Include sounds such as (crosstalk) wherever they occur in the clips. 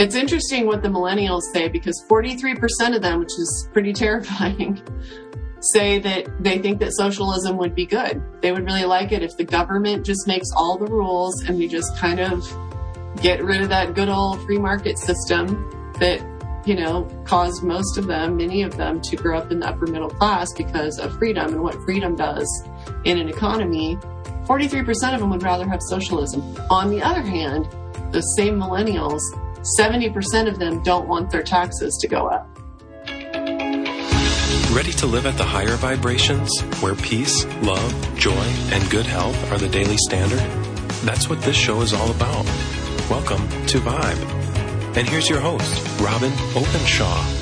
It's interesting what the millennials say because 43% of them, which is pretty terrifying, (laughs) say that they think that socialism would be good. They would really like it if the government just makes all the rules and we just kind of get rid of that good old free market system that, you know, caused most of them, many of them, to grow up in the upper middle class because of freedom and what freedom does in an economy. 43% of them would rather have socialism. On the other hand, the same millennials 70% of them don't want their taxes to go up. Ready to live at the higher vibrations where peace, love, joy, and good health are the daily standard? That's what this show is all about. Welcome to Vibe. And here's your host, Robyn Openshaw.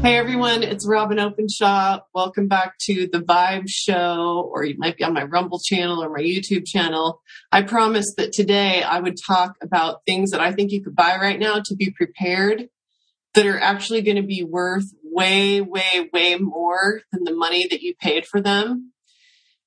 Hey everyone, it's Robyn Openshaw. Welcome back to the Vibe Show, or you might be on my Rumble channel or my YouTube channel. I promised that today I would talk about things that I think you could buy right now to be prepared that are actually going to be worth way, way, way more than the money that you paid for them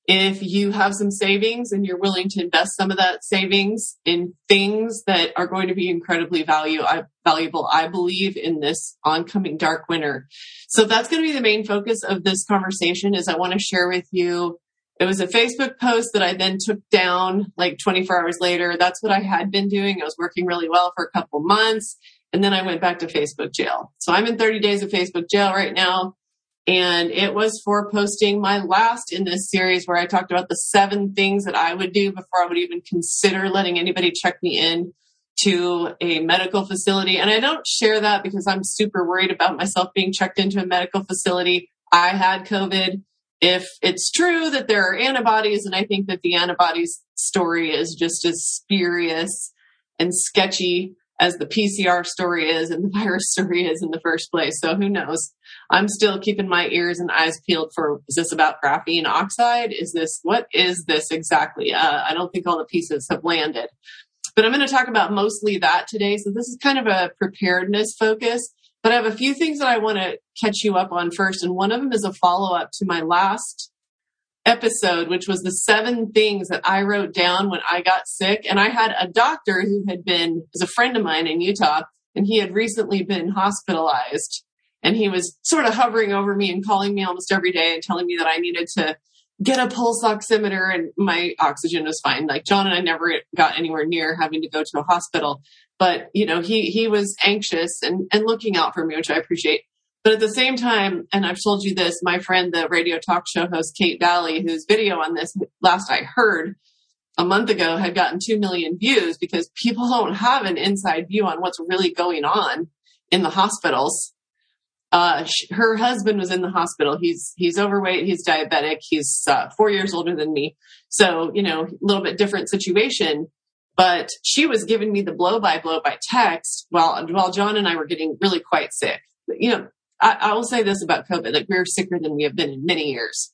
if you have some savings and you're willing to invest some of that savings in things that are going to be incredibly value, valuable, I believe in this oncoming dark winter. So that's going to be the main focus of this conversation is I want to share with you. It was a Facebook post that I then took down like 24 hours later. That's what I had been doing. I was working really well for a couple months and then I went back to Facebook jail. So I'm in 30 days of Facebook jail right now. And it was for posting my last in this series where I talked about the seven things that I would do before I would even consider letting anybody check me in to a medical facility. And I don't share that because I'm super worried about myself being checked into a medical facility. I had COVID. If it's true that there are antibodies, and I think that the antibodies story is just as spurious and sketchy as the PCR story is and the (laughs) virus story is in the first place. So who knows? I'm still keeping my ears and eyes peeled for is this about graphene oxide? Is this what is this exactly? Uh, I don't think all the pieces have landed. But I'm going to talk about mostly that today. So this is kind of a preparedness focus. But I have a few things that I want to catch you up on first. And one of them is a follow up to my last episode, which was the seven things that I wrote down when I got sick. And I had a doctor who had been, is a friend of mine in Utah, and he had recently been hospitalized and he was sort of hovering over me and calling me almost every day and telling me that I needed to get a pulse oximeter and my oxygen was fine. Like John and I never got anywhere near having to go to a hospital, but you know, he, he was anxious and, and looking out for me, which I appreciate. But at the same time, and I've told you this, my friend, the radio talk show host, Kate Dalley, whose video on this last I heard a month ago had gotten 2 million views because people don't have an inside view on what's really going on in the hospitals uh, her husband was in the hospital. He's he's overweight. He's diabetic. He's uh, four years older than me. So you know, a little bit different situation. But she was giving me the blow by blow by text while while John and I were getting really quite sick. You know, I, I will say this about COVID: like we're sicker than we have been in many years.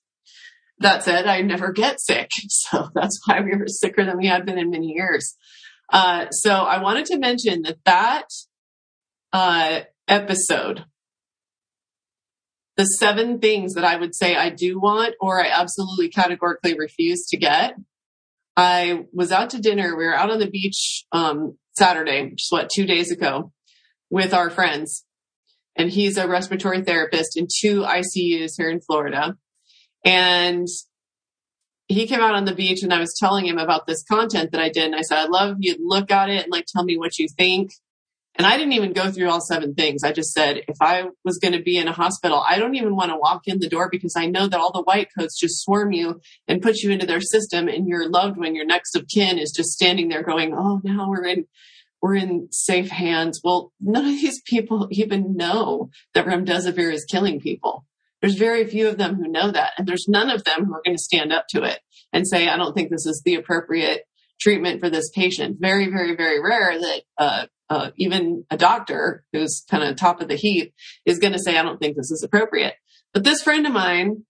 That said, I never get sick, (laughs) so that's why we were sicker than we had been in many years. Uh, so I wanted to mention that that uh, episode the seven things that I would say I do want or I absolutely categorically refuse to get. I was out to dinner. We were out on the beach um, Saturday, just what, two days ago with our friends. And he's a respiratory therapist in two ICUs here in Florida. And he came out on the beach and I was telling him about this content that I did. And I said, I'd love you to look at it and like tell me what you think. And I didn't even go through all seven things. I just said, if I was going to be in a hospital, I don't even want to walk in the door because I know that all the white coats just swarm you and put you into their system and your loved one, your next of kin is just standing there going, Oh, now we're in, we're in safe hands. Well, none of these people (laughs) even know that remdesivir is killing people. There's very few of them who know that. And there's none of them who are going to stand up to it and say, I don't think this is the appropriate treatment for this patient. Very, very, very rare that uh, uh, even a doctor who's kind of top of the heap is going to say, I don't think this is appropriate. But this friend of mine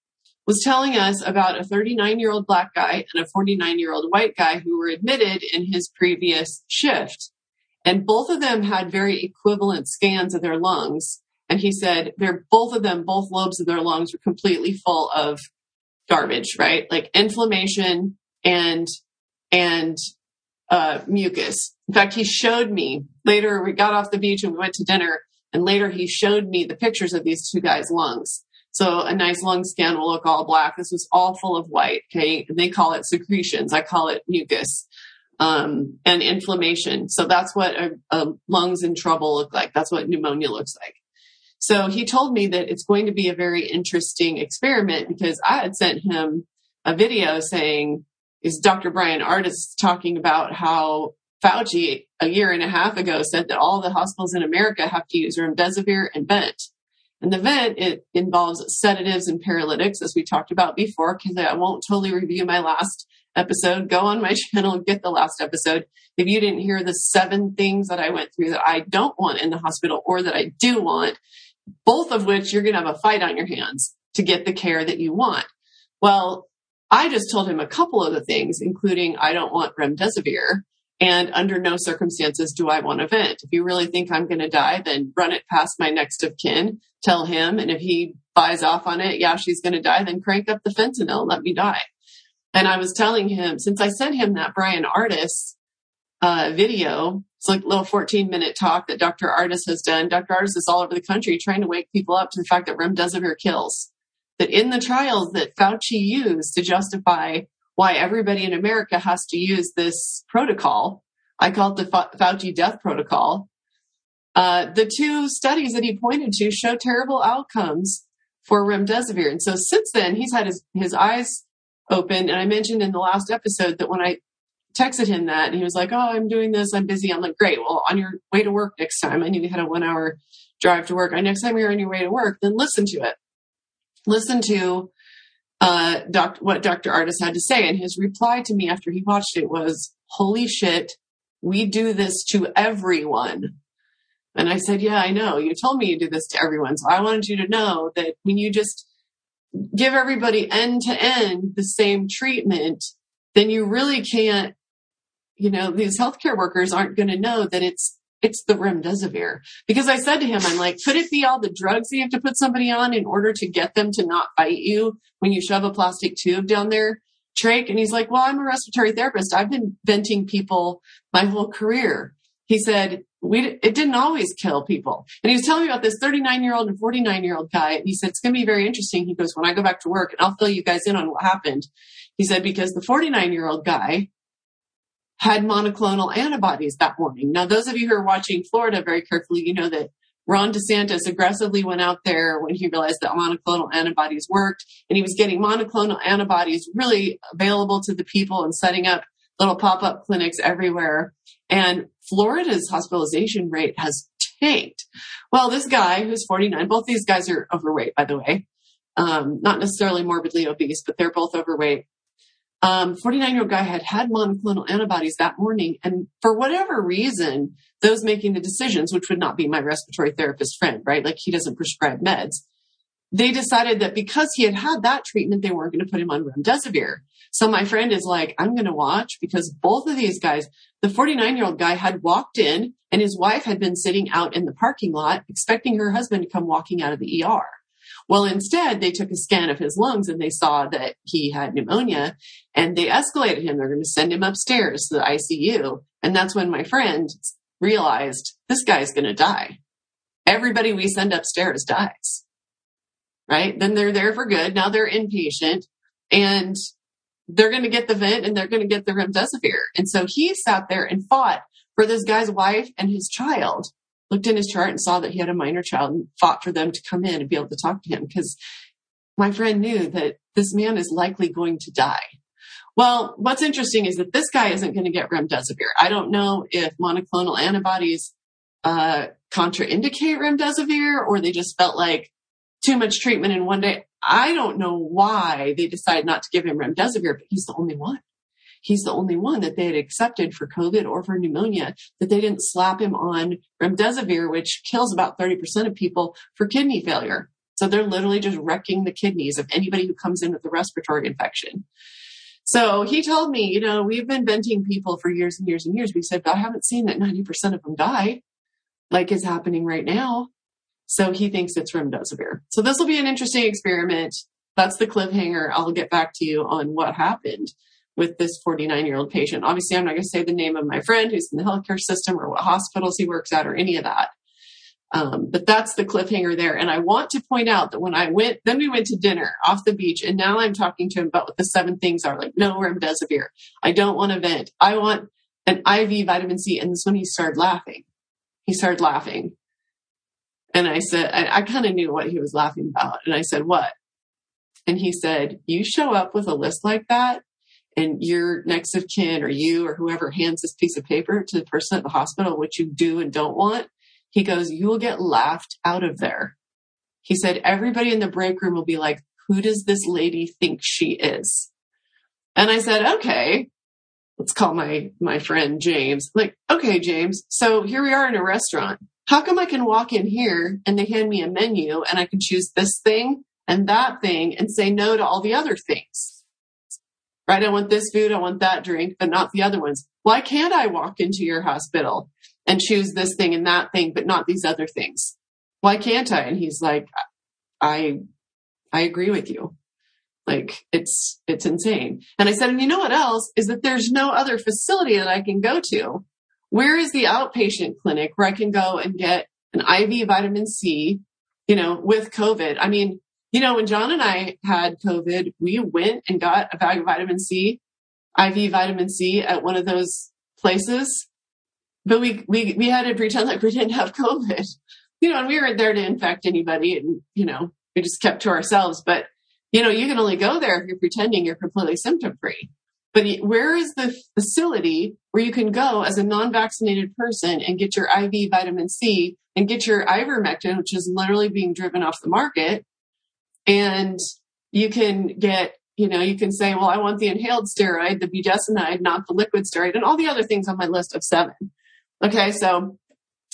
was telling us about a 39 year old black guy and a 49 year old white guy who were admitted in his previous shift. And both of them had very equivalent scans of their lungs. And he said they're both of them, both lobes of their lungs were completely full of garbage, right? Like inflammation and, and uh, mucus. In fact, he showed me later. We got off the beach and we went to dinner, and later he showed me the pictures of these two guys' lungs. So a nice lung scan will look all black. This was all full of white. Okay, and they call it secretions. I call it mucus um, and inflammation. So that's what a, a lungs in trouble look like. That's what pneumonia looks like. So he told me that it's going to be a very interesting experiment because I had sent him a video saying, is Dr. Bryan Ardis talking about how Fauci a year and a half ago said that all the hospitals in America have to use remdesivir and vent. And the vent, it involves sedatives and paralytics, as we talked about before, because I won't totally review my last episode. Go on my (laughs) channel and get the last episode. If you didn't hear the seven things that I went through that I don't want in the hospital or that I do want, both of which you're going to have a fight on your hands to get the care that you want. Well, I just told him a couple of the things, including I don't want remdesivir and under no circumstances do I want to vent. If you really think I'm going to die, then run it past my next of kin, tell him. And if he buys off on it, yeah, she's going to die, then crank up the fentanyl let me die. And I was telling him, since I sent him that Bryan Ardis uh, video, it's like a little 14 minute talk that Dr. Ardis has done. Dr. Ardis is all over the country trying to wake people up to the fact that remdesivir kills. That in the trials that Fauci used to justify why everybody in America has to use this protocol, I call it the Fauci death protocol. Uh, the two studies that he pointed to show terrible outcomes for remdesivir. And so since then, he's had his, his eyes open. And I mentioned in the last episode that when I texted him that and he was like, Oh, I'm doing this. I'm busy. I'm like, great. Well, on your way to work next time, I knew you had a one hour drive to work. Next time you're on your way to work, then listen to it. Listen to, uh, doc- what Dr. Ardis had to say. And his reply to me after he watched it was, holy shit, we do this to everyone. And I said, yeah, I know. You told me you do this to everyone. So I wanted you to know that when you just give everybody end to end the same treatment, then you really can't you know, these healthcare workers aren't going to know that it's it's the remdesivir. Because I said to him, I'm like, could it be all the drugs you have to put somebody on in order to get them to not bite you when you shove a plastic tube down their trach? And he's like, well, I'm a respiratory therapist. I've been venting people my whole career. He said, we, it didn't always kill people. And he was telling me about this 39 year old and 49 year old guy. And he said, it's going to be very interesting. He goes, when I go back to work and I'll fill you guys in on what happened. He said, because the 49 year old guy had monoclonal antibodies that morning. Now, those of you who are watching Florida very carefully, you know that Ron DeSantis aggressively went out there when he realized that monoclonal antibodies worked and he was getting monoclonal antibodies really available to the people and setting up little pop-up clinics everywhere. And Florida's hospitalization rate has tanked. Well, this guy who's 49, both these guys are overweight, by the way. Um, not necessarily morbidly obese, but they're both overweight um, 49 year old guy had had monoclonal antibodies that morning. And for whatever reason, those making the decisions, which would not be my respiratory therapist friend, right? Like he doesn't prescribe meds. They decided that because he had had that treatment, they weren't going to put him on remdesivir. So my friend is like, I'm going to watch because both of these guys, the 49 year old guy had walked in and his wife had been sitting out in the parking lot expecting her husband to come walking out of the ER. Well, instead, they took a scan of his lungs and they saw that he had pneumonia and they escalated him. They're going to send him upstairs to the ICU. And that's when my friend realized this guy's going to die. Everybody we send upstairs dies. Right? Then they're there for good. Now they're inpatient and they're going to get the vent and they're going to get the remdesivir. And so he sat there and fought for this guy's wife and his child looked in his chart and saw that he had a minor child and fought for them to come in and be able to talk to him because my friend knew that this man is likely going to die. Well, what's interesting is that this guy isn't going to get remdesivir. I don't know if monoclonal antibodies uh, contraindicate remdesivir or they just felt like too much treatment in one day. I don't know why they decided not to give him remdesivir, but he's the only one he's the only one that they had accepted for COVID or for pneumonia that they didn't slap him on remdesivir, which kills about 30% of people for kidney failure. So they're literally just wrecking the kidneys of anybody who comes in with a respiratory infection. So he told me, you know, we've been venting people for years and years and years. We said, I haven't seen that 90% of them die like is happening right now. So he thinks it's remdesivir. So this will be an interesting experiment. That's the cliffhanger. I'll get back to you on what happened with this 49 year old patient. Obviously, I'm not going to say the name of my friend who's in the healthcare system or what hospitals he works at or any of that. Um, but that's the cliffhanger there. And I want to point out that when I went, then we went to dinner off the beach, and now I'm talking to him about what the seven things are. Like, no remdesivir. I don't want a vent. I want an IV vitamin C. And this when he started laughing. He started laughing. And I said, I, I kind of knew what he was laughing about. And I said, what? And he said, you show up with a list like that and your next of kin or you or whoever hands this piece of paper to the person at the hospital, what you do and don't want, he goes, you will get laughed out of there. He said, everybody in the break room will be like, who does this lady think she is? And I said, okay, let's call my, my friend James. like, okay, James. So here we are in a restaurant. How come I can walk in here and they hand me a menu and I can choose this thing and that thing and say no to all the other things? Right? I want this food. I want that drink, but not the other ones. Why can't I walk into your hospital and choose this thing and that thing, but not these other things. Why can't I? And he's like, I, I agree with you. Like it's, it's insane. And I said, and you know what else is that there's no other facility that I can go to. Where is the outpatient clinic where I can go and get an IV vitamin C, you know, with COVID? I mean, you know, when John and I had COVID, we went and got a bag of vitamin C, IV vitamin C at one of those places but we, we, we had to pretend like we didn't have COVID, (laughs) you know, and we weren't there to infect anybody and, you know, we just kept to ourselves. But, you know, you can only go there if you're pretending you're completely symptom free. But where is the facility where you can go as a non-vaccinated person and get your IV vitamin C and get your ivermectin, which is literally being driven off the market, and you can get you know, you can say, well, I want the inhaled steroid, the budesonide, not the liquid steroid, and all the other things on my list of seven. Okay, so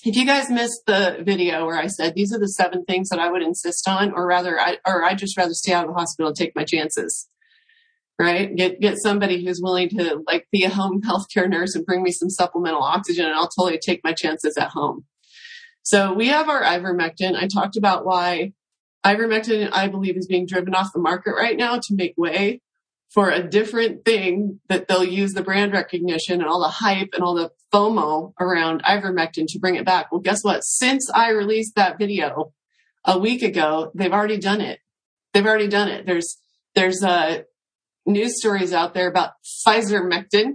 if you guys missed the video where I said these are the seven things that I would insist on, or rather, I, or I just rather stay out of the hospital and take my chances, right? Get get somebody who's willing to like be a home (laughs) healthcare nurse and bring me some supplemental oxygen, and I'll totally take my chances at home. So we have our ivermectin. I talked about why ivermectin, I believe, is being driven off the market right now to make way for a different thing that they'll use the brand recognition and all the hype and all the FOMO around ivermectin to bring it back. Well, guess what? Since I released that video a week ago, they've already done it. They've already done it. There's, there's, uh, news stories out there about Pfizer Mectin.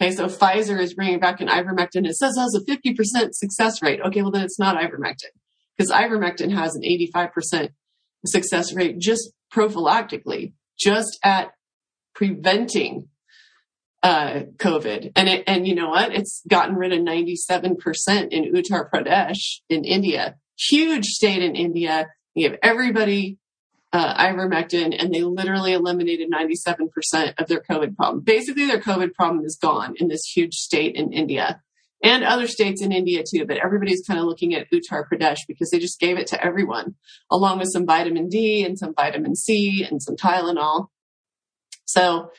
Okay. So Pfizer is bringing back an ivermectin. It says it has a 50% success rate. Okay. Well, then it's not ivermectin because ivermectin has an 85% success rate just prophylactically just at preventing uh, COVID. And it, and you know what? It's gotten rid of 97% in Uttar Pradesh in India. Huge state in India. You have everybody uh, ivermectin and they literally eliminated 97% of their COVID problem. Basically, their COVID problem is gone in this huge state in India and other states in India too. But everybody's kind of looking at Uttar Pradesh because they just gave it to everyone, along with some vitamin D and some vitamin C and some Tylenol. So,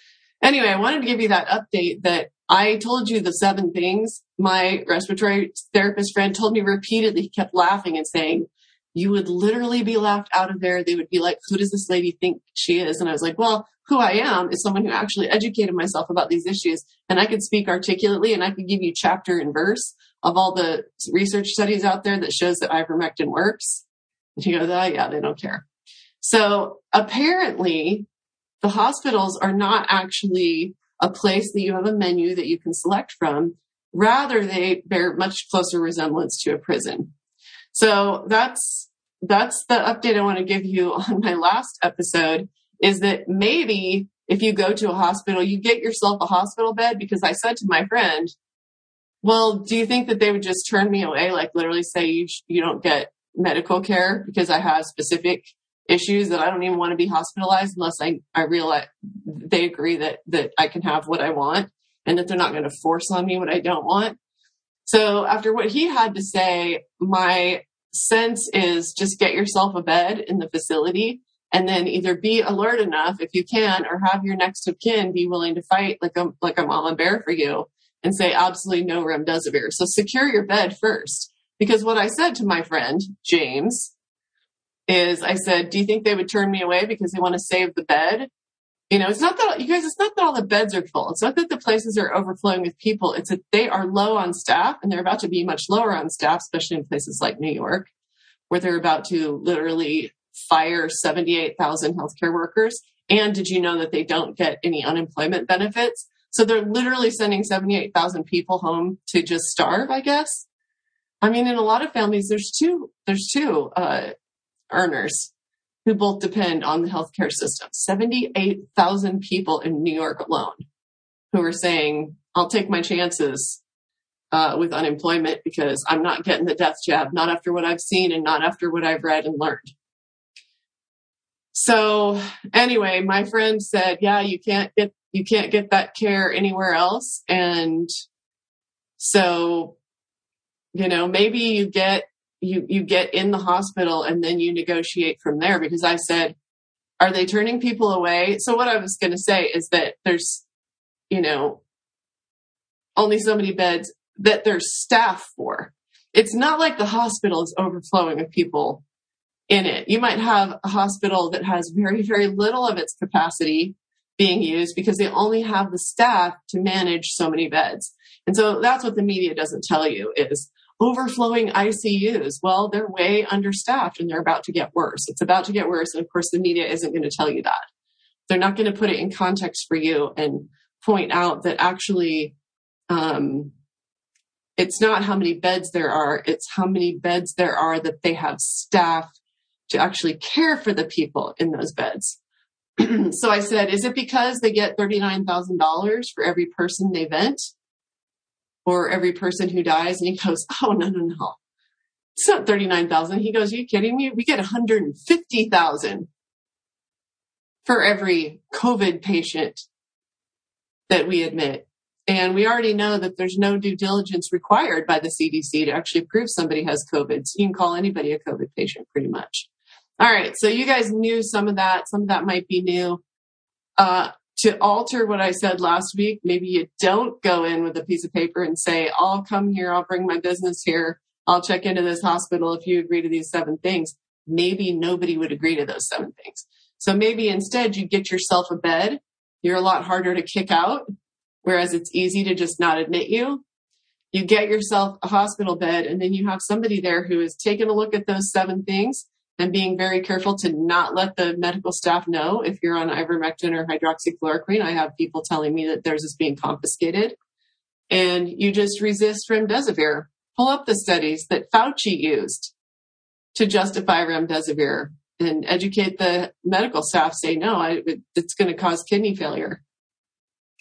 anyway, I wanted to give you that update that I told you the seven things. My respiratory therapist friend told me repeatedly. He kept laughing and saying, you would literally be laughed out of there. They would be like, who does this lady think she is? And I was like, well, who I am is someone who actually educated myself about these issues and I could speak articulately and I could give you chapter and verse of all the research studies out there that shows that ivermectin works. And he goes, oh yeah, they don't care. So apparently the hospitals are not actually a place that you have a menu that you can select from. Rather, they bear much closer resemblance to a prison. So that's, that's the update I want to give you (laughs) on my last episode is that maybe if you go to a hospital, you get yourself a hospital bed because I said to my friend, well, do you think that they would just turn me away? Like literally say you, sh- you don't get medical care because I have specific issues that I don't even want to be hospitalized unless I, I realize they agree that, that I can have what I want and that they're not going to force on me what I don't want. So after what he had to say, my sense is just get yourself a bed in the facility and then either be alert enough if you can or have your next of kin be willing to fight like a like a mama bear for you and say absolutely no remdesivir so secure your bed first. Because what i said to my friend james is i said do you think they would turn me away because they want to save the bed You know, it's not that you guys, it's not that all the beds are full. It's not that the places are overflowing with people. It's that they are low on staff and they're about to be much lower on staff, especially in places like New York, where they're about to literally fire 78,000 healthcare workers. And did you know that they don't get any unemployment benefits? So they're literally sending 78,000 people home to just starve, I guess. I mean, in a lot of families, there's two, there's two, uh, earners who both depend on the healthcare system. 78,000 people in New York alone who are saying, I'll take my chances uh, with unemployment because I'm not getting the death jab, not after what I've seen and not after what I've read and learned. So anyway, my friend said, yeah, you can't get, you can't get that care anywhere else. And so, you know, maybe you get you you get in the hospital and then you negotiate from there because I said are they turning people away? So what I was going to say is that there's you know only so many beds that there's staff for. It's not like the hospital is overflowing with people in it. You might have a hospital that has very very little of its capacity being used because they only have the staff to manage so many beds. And so that's what the media doesn't tell you is overflowing ICUs. Well, they're way understaffed and they're about to get worse. It's about to get worse. And of course, the media isn't going to tell you that. They're not going to put it in context for you and point out that actually, um, it's not how many beds there are, it's how many beds there are that they have staff to actually care for the people in those beds. (clears throat) so I said, is it because they get $39,000 for every person they vent? Or every person who dies. And he goes, (laughs) Oh, no, no, no. It's not 39,000. He goes, Are you kidding me? We get 150,000 for every COVID patient that we admit. And we already know that there's no due diligence required by the CDC to actually prove somebody has COVID. So you can call anybody a COVID patient pretty much. All right. So you guys knew some of that. Some of that might be new. Uh, to alter what I said last week, maybe you don't go in with a piece of paper and say, I'll come here, I'll bring my business here, I'll check into this hospital if you agree to these seven things. Maybe nobody would agree to those seven things. So maybe instead you get yourself a bed. You're a lot harder to kick out, whereas it's easy to just not admit you. You get yourself a hospital bed and then you have somebody there who has taken a look at those seven things and being very careful to not let the medical staff know if you're on ivermectin or hydroxychloroquine. I have people telling me that theirs is being confiscated. And you just resist remdesivir. Pull up the studies that Fauci used to justify remdesivir and educate the medical staff. Say, no, I, it's going to cause kidney failure.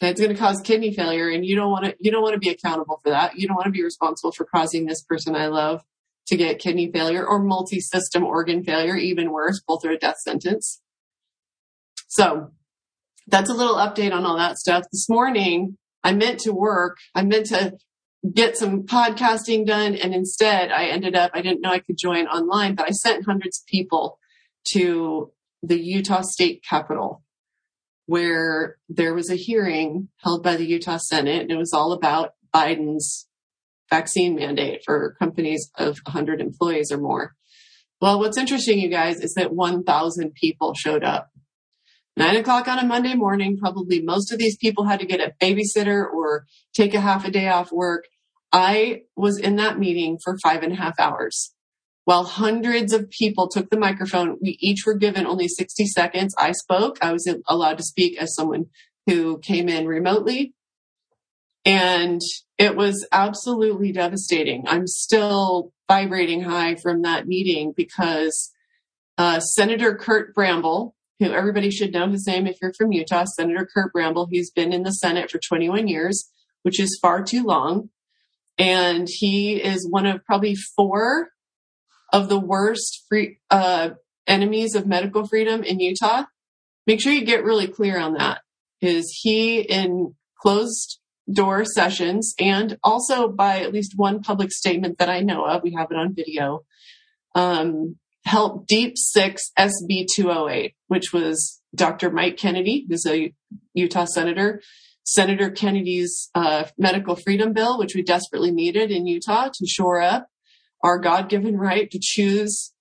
It's going to cause kidney failure, and you don't want to. You don't want to be accountable for that. You don't want to be responsible for causing this person I love to get kidney failure or multi-system organ failure, even worse, both are a death sentence. So that's a little update on all that stuff. This morning, I meant to work. I meant to get some podcasting done. And instead I ended up, I didn't know I could join online, but I sent hundreds of people to the Utah state capitol where there was a hearing held by the Utah Senate and it was all about Biden's vaccine mandate for companies of 100 employees or more. Well, what's interesting, you guys, is that 1,000 people showed up. Nine o'clock on a Monday morning, probably most of these people had to get a babysitter or take a half a day off work. I was in that meeting for five and a half hours. While hundreds of people took the microphone, we each were given only 60 seconds. I spoke. I was allowed to speak as someone who came in remotely. And it was absolutely devastating. I'm still vibrating high from that meeting because uh, Senator Curt Bramble, who everybody should know his name if you're from Utah, Senator Curt Bramble, he's been in the Senate for 21 years, which is far too long. And he is one of probably four of the worst free, uh, enemies of medical freedom in Utah. Make sure you get really clear on that. Is he in closed door sessions and also by at least one public statement that I know of, we have it on video, um, help Deep Six SB 208, which was Dr. Mike Kennedy, who's a Utah senator, Senator Kennedy's uh, medical freedom bill, which we desperately needed in Utah to shore up our God given right to choose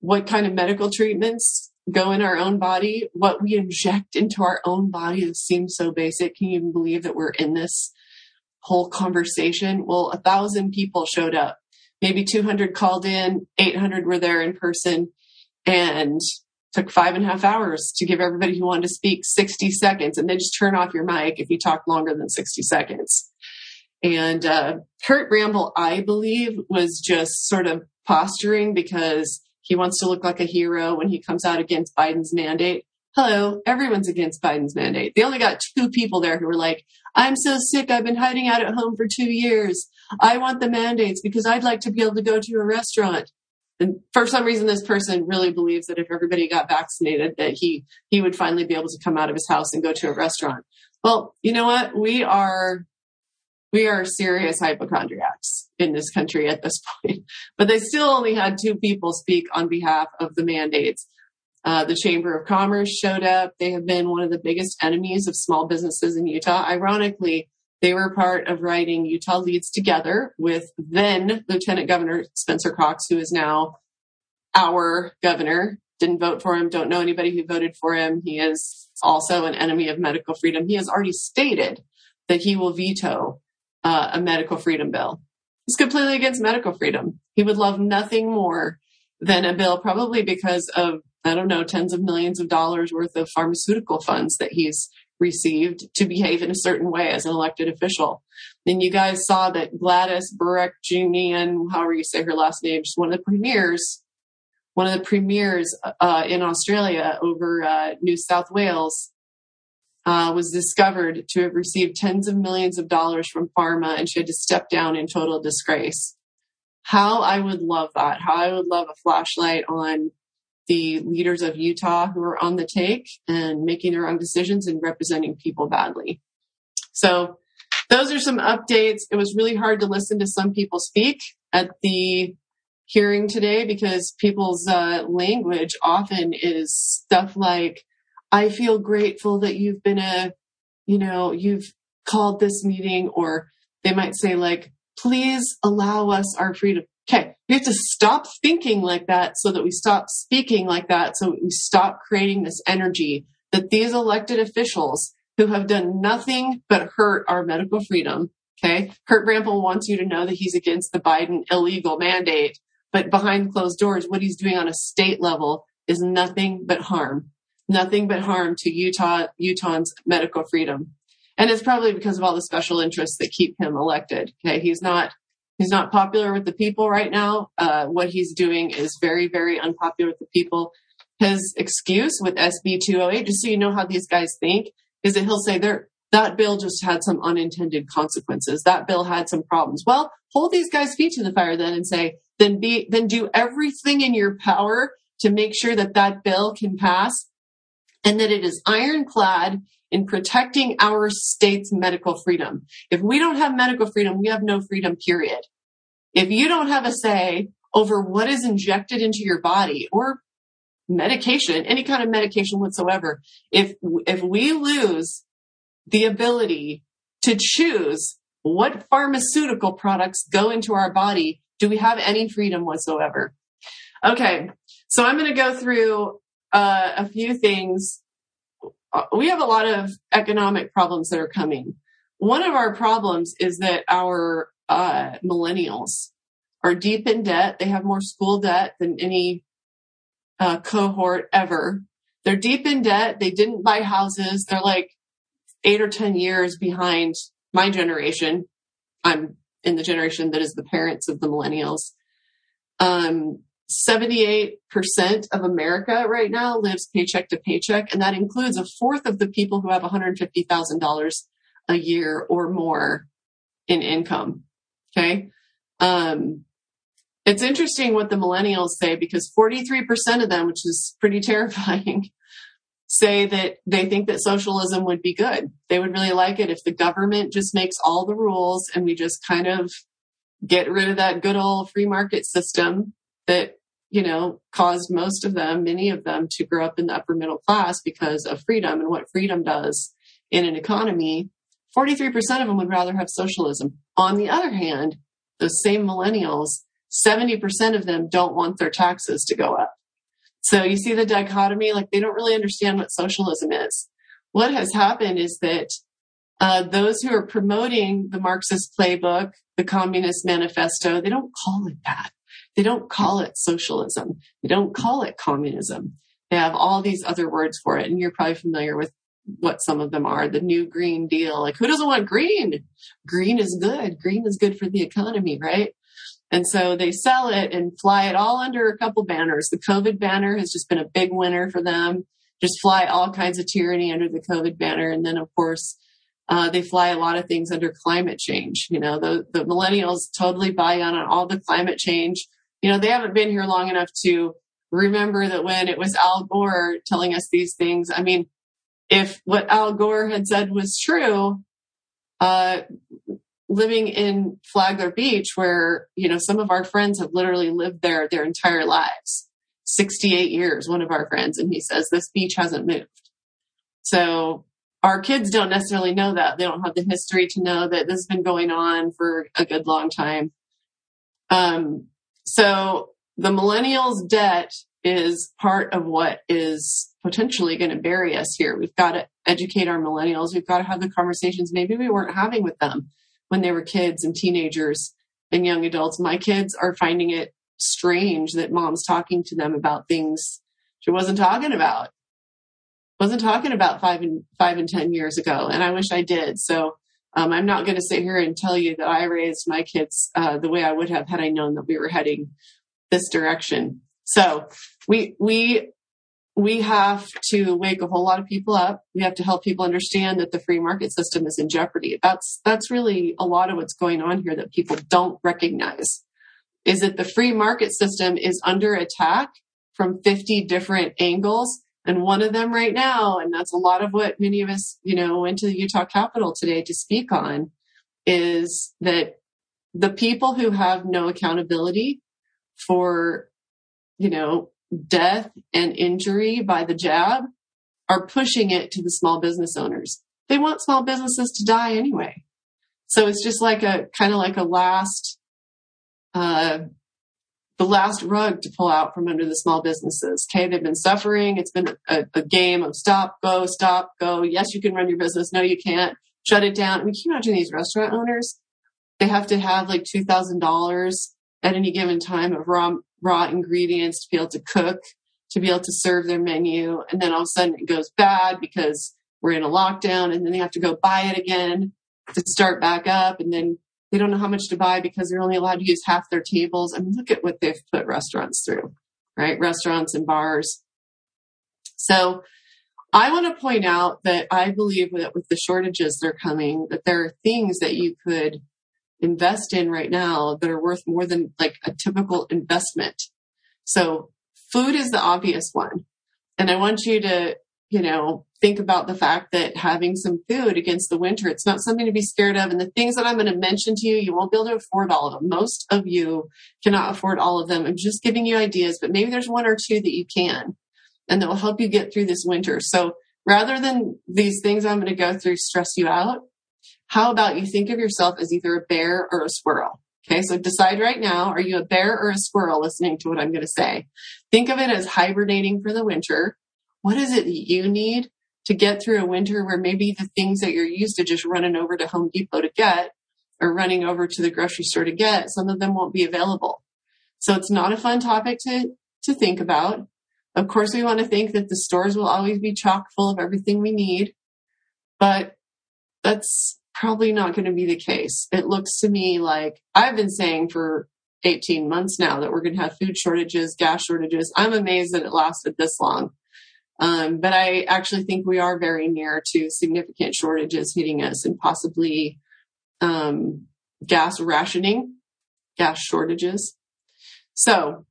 what kind of medical treatments go in our own body, what we inject into our own body seems so basic. Can you even believe that we're in this whole conversation? Well, a thousand people showed up. Maybe 200 called in, 800 were there in person, and took five and a half hours to give everybody who wanted to speak 60 seconds and then just turn off your mic if you talk longer than 60 seconds. And uh, Curt Bramble, I believe, was just sort of posturing because he wants to look like a hero when he comes out against Biden's mandate. Hello, everyone's against Biden's mandate. They only got two people there who were like, I'm so sick. I've been hiding out at home for two years. I want the mandates because I'd like to be able to go to a restaurant. And for some reason, this person really believes that if everybody got vaccinated, that he, he would finally be able to come out of his house and go to a restaurant. Well, you know what? We are we are serious hypochondriacs in this country at this (laughs) point. But they still only had two people speak on behalf of the mandates. Uh, the Chamber of Commerce showed up. They have been one of the biggest enemies of small businesses in Utah. Ironically, they were part of writing Utah Leads Together with then Lieutenant Governor Spencer Cox, who is now our governor. Didn't vote for him, don't know anybody who voted for him. He is also an enemy of medical freedom. He has already stated that he will veto uh, a medical freedom bill. He's completely against medical freedom. He would love nothing more than a bill, probably because of, I don't know, tens of millions of dollars worth of pharmaceutical funds that he's received to behave in a certain way as an elected official. And you guys saw that Gladys Berejiklian, however you say her last name, she's one of the premiers, one of the premiers uh, in Australia over uh, New South Wales, uh, was discovered to have received tens of millions of dollars from pharma and she had to step down in total disgrace. How I would love that. How I would love a flashlight on the leaders of Utah who are on the take and making their own decisions and representing people badly. So those are some updates. It was really hard to listen to some people speak at the hearing today because people's uh, language often is stuff like, I feel grateful that you've been a, you know, you've called this meeting, or they might say, like, please allow us our freedom. Okay, we have to stop thinking like that so that we stop speaking like that, so we stop creating this energy that these elected officials who have done nothing but hurt our medical freedom. Okay. Curt Bramble wants you to know that he's against the Biden illegal mandate, but behind closed doors, what he's doing on a state level is nothing but harm nothing but harm to Utah, Utahns medical freedom. And it's probably because of all the special interests that keep him elected. Okay. He's not, he's not popular with the people right now. Uh, what he's doing is very, very unpopular with the people. His excuse with SB 208, just so you know how these guys think, is that he'll say there, that bill just had some unintended consequences. That bill had some problems. Well, hold these guys' feet to the fire then and say, then be, then do everything in your power to make sure that that bill can pass and that it is ironclad in protecting our state's medical freedom. If we don't have medical freedom, we have no freedom, period. If you don't have a say over what is injected into your body or medication, any kind of medication whatsoever, if, if we lose the ability to choose what pharmaceutical products go into our body, do we have any freedom whatsoever? Okay. So I'm going to go through uh, a few things. Uh, we have a lot of economic problems that are coming. One of our problems is that our uh, millennials are deep in debt. They have more school debt than any uh, cohort ever. They're deep in debt. They didn't buy houses. They're like eight or 10 years behind my generation. I'm in the generation that is the parents of the millennials. Um, 78% of America right now lives paycheck to paycheck, and that includes a fourth of the people who have $150,000 a year or more in income. Okay. Um, it's interesting what the millennials say because 43% of them, which is pretty (laughs) terrifying, say that they think that socialism would be good. They would really like it if the government just makes all the rules and we just kind of get rid of that good old free market system that, you know, caused most of them, many of them to grow up in the upper middle class because of freedom and what freedom does in an economy. 43% of them would rather have socialism. On the other hand, those same millennials, 70% of them don't want their taxes to go up. So you see the dichotomy, like they don't really understand what socialism is. What has happened is that uh, those who are promoting the Marxist playbook, the Communist Manifesto, they don't call it that. They don't call it socialism. They don't call it communism. They have all these other words for it. And you're probably familiar with what some of them are. The new Green Deal. Like who doesn't want green? Green is good. Green is good for the economy, right? And so they sell it and fly it all under a couple banners. The COVID banner has just been a big winner for them. Just fly all kinds of tyranny under the COVID banner. And then of course, uh, they fly a lot of things under climate change. You know, the, the millennials totally buy on on all the climate change. You know, they haven't been here long enough to remember that when it was Al Gore telling us these things, I mean, if what Al Gore had said was true, uh, living in Flagler Beach, where, you know, some of our friends have literally lived there their entire lives, 68 years, one of our friends, and he says this beach hasn't moved. So our kids don't necessarily know that. They don't have the history to know that this has been going on for a good long time. Um, so the millennials debt is part of what is potentially going to bury us here. We've got to educate our millennials. We've got to have the conversations maybe we weren't having with them when they were kids and teenagers and young adults. My kids are finding it strange that mom's talking to them about things she wasn't talking about. Wasn't talking about five and five and ten years ago, and I wish I did. So um, I'm not going to sit here and tell you that I raised my kids uh, the way I would have had I known that we were heading this direction. So we we we have to wake a whole lot of people up. We have to help people understand that the free market system is in jeopardy. That's that's really a lot of what's going on here that people don't recognize. Is that the free market system is under attack from 50 different angles. And one of them right now, and that's a lot of what many of us, you know, went to the Utah Capitol today to speak on, is that the people who have no accountability for, you know, death and injury by the jab are pushing it to the small business owners. They want small businesses to die anyway. So it's just like a kind of like a last, uh, the last rug to pull out from under the small businesses. Okay. They've been suffering. It's been a, a game of stop, go, stop, go. Yes, you can run your business. No, you can't. Shut it down. I mean, can you imagine these restaurant owners? They have to have like $2,000 at any given time of raw raw ingredients to be able to cook, to be able to serve their menu. And then all of a sudden it goes bad because we're in a lockdown and then they have to go buy it again to start back up. And then they don't know how much to buy because they're only allowed to use half their tables. I mean, look at what they've put restaurants through, right? Restaurants and bars. So I want to point out that I believe that with the shortages that are coming, that there are things that you could invest in right now that are worth more than like a typical investment. So food is the obvious one. And I want you to, you know, think about the fact that having some food against the winter, it's not something to be scared of. And the things that I'm going to mention to you, you won't be able to afford all of them. Most of you cannot afford all of them. I'm just giving you ideas, but maybe there's one or two that you can and that will help you get through this winter. So rather than these things I'm going to go through stress you out, how about you think of yourself as either a bear or a squirrel? Okay, so decide right now are you a bear or a squirrel listening to what I'm going to say? Think of it as hibernating for the winter. What is it that you need to get through a winter where maybe the things that you're used to just running over to Home Depot to get or running over to the grocery store to get, some of them won't be available. So it's not a fun topic to, to think about. Of course, we want to think that the stores will always be chock full of everything we need, but that's probably not going to be the case. It looks to me like I've been saying for 18 months now that we're going to have food shortages, gas shortages. I'm amazed that it lasted this long. Um, but I actually think we are very near to significant shortages hitting us and possibly um, gas rationing, gas shortages. So,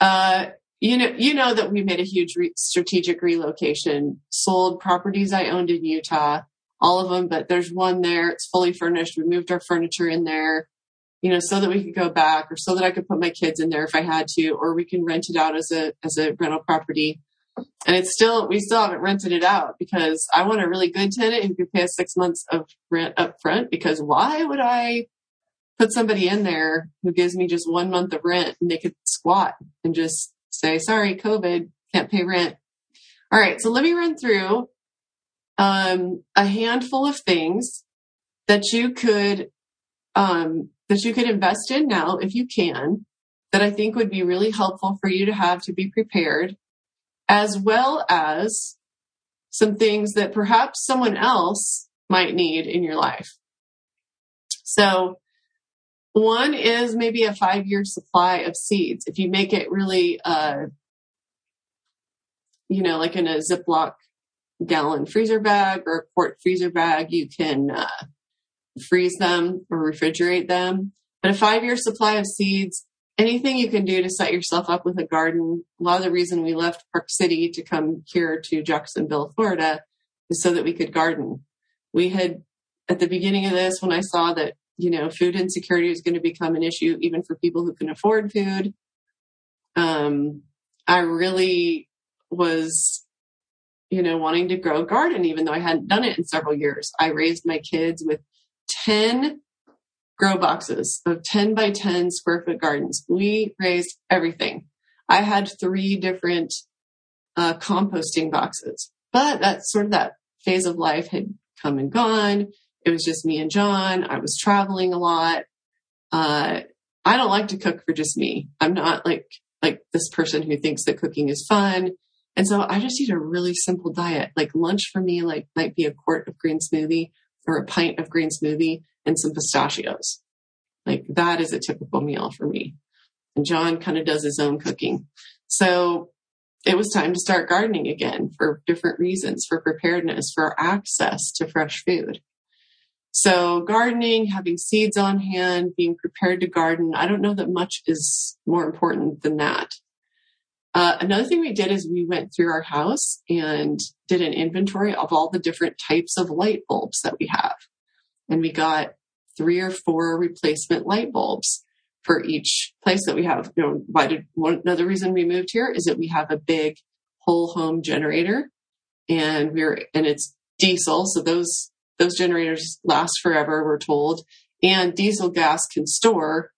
uh, you know, you know that we made a huge re- strategic relocation, sold properties I owned in Utah, all of them, but there's one there. It's fully furnished. We moved our furniture in there, you know, so that we could go back or so that I could put my kids in there if I had to, or we can rent it out as a, as a rental property. And it's still, we still haven't rented it out because I want a really good tenant who could pay us six months of rent up front because why would I put somebody in there who gives me just one month of rent and they could squat and just say, sorry, COVID, can't pay rent. All right, so let me run through um, a handful of things that you could um, that you could invest in now if you can that I think would be really helpful for you to have to be prepared, as well as some things that perhaps someone else might need in your life. So one is maybe a five year supply of seeds. If you make it really, uh, you know, like in a Ziploc gallon freezer bag or a quart freezer bag, you can uh, freeze them or refrigerate them. But a five year supply of seeds, anything you can do to set yourself up with a garden. A lot of the reason we left Park City to come here to Jacksonville, Florida is so that we could garden. We had, at the beginning of this, when I saw that you know, food insecurity is going to become an issue even for people who can afford food. Um, I really was, you know, wanting to grow a garden, even though I hadn't done it in several years. I raised my kids with 10 grow boxes of 10 by 10 square foot gardens. We raised everything. I had three different uh, composting boxes, but that's sort of that phase of life had come and gone. It was just me and John. I was traveling a lot. Uh, I don't like to cook for just me. I'm not like, like this person who thinks that cooking is fun. And so I just eat a really simple diet. Like lunch for me, like might be a quart of green smoothie or a pint of green smoothie and some pistachios. Like that is a typical meal for me. And John kind of does his own cooking. So it was time to start gardening again for different reasons, for preparedness, for access to fresh food. So gardening, having seeds on hand, being prepared to garden, I don't know that much is more important than that. Uh, another thing we did is we went through our house and did an inventory of all the different types of light bulbs that we have. And we got three or four replacement light bulbs for each place that we have. You know, why did one another reason we moved here is that we have a big whole home generator and we're and it's diesel. So those those generators last forever, we're told, and diesel gas can store.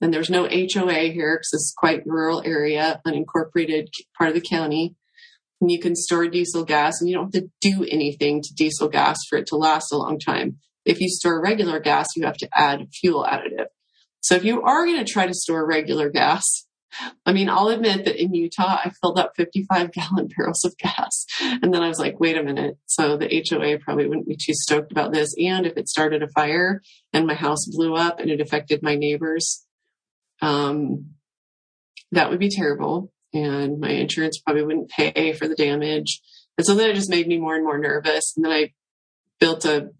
And there's no HOA here because it's quite rural area, unincorporated part of the county. And you can store diesel gas and you don't have to do anything to diesel gas for it to last a long time. If you store regular gas, you have to add fuel additive. So if you are going to try to store regular gas, (laughs) I mean, I'll admit that in Utah, I filled up 55 (laughs) gallon barrels of gas. And then I was like, wait a minute. So the HOA probably wouldn't be too stoked about this. And if it started a fire and my house blew up and it affected my neighbors, um, that would be terrible. And my insurance probably wouldn't pay for the damage. And so then it just made me more and more nervous. And then I built a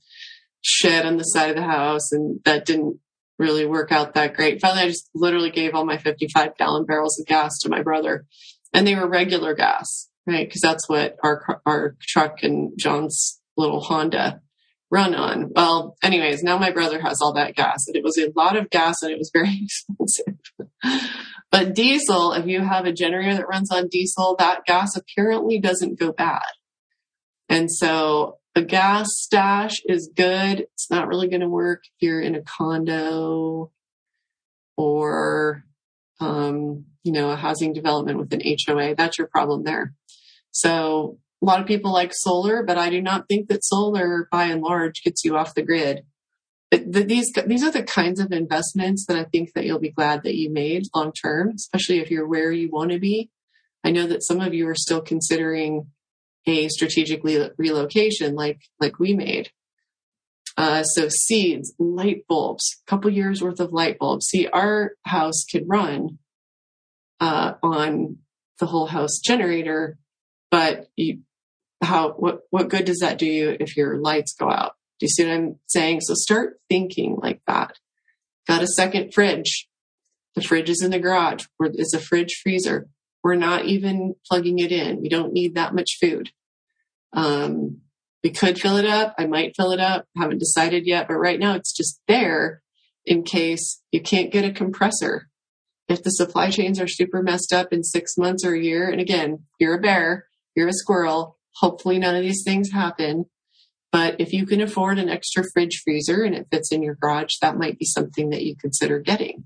shed on the side of the house and that didn't really work out that great. Finally, I just literally gave all my 55 gallon barrels of gas to my brother and they were regular gas, right? Cause that's what our, our truck and John's little Honda run on. Well, anyways, now my brother has all that gas and it was a lot of gas and it was very (laughs) expensive. But diesel, if you have a generator that runs on diesel, that gas apparently doesn't go bad. And so a gas stash is good. It's not really going to work if you're in a condo or, um, you know, a housing development with an HOA. That's your problem there. So a lot of people like solar, but I do not think that solar by and large gets you off the grid. These, these are the kinds of investments that I think that you'll be glad that you made long term, especially if you're where you want to be. I know that some of you are still considering a strategic relocation like like we made. Uh, so seeds, light bulbs, couple years worth of light bulbs. See, our house could run uh, on the whole house generator, but you, how what what good does that do you if your lights go out? Do you see what I'm saying? So start thinking like that. Got a second fridge. The fridge is in the garage. It's a fridge freezer. We're not even plugging it in. We don't need that much food. Um, we could fill it up. I might fill it up. Haven't decided yet, but right now it's just there in case you can't get a compressor. If the supply chains are super messed up in six months or a year, and again, you're a bear, you're a squirrel. Hopefully none of these things happen. But if you can afford an extra fridge freezer and it fits in your garage, that might be something that you consider getting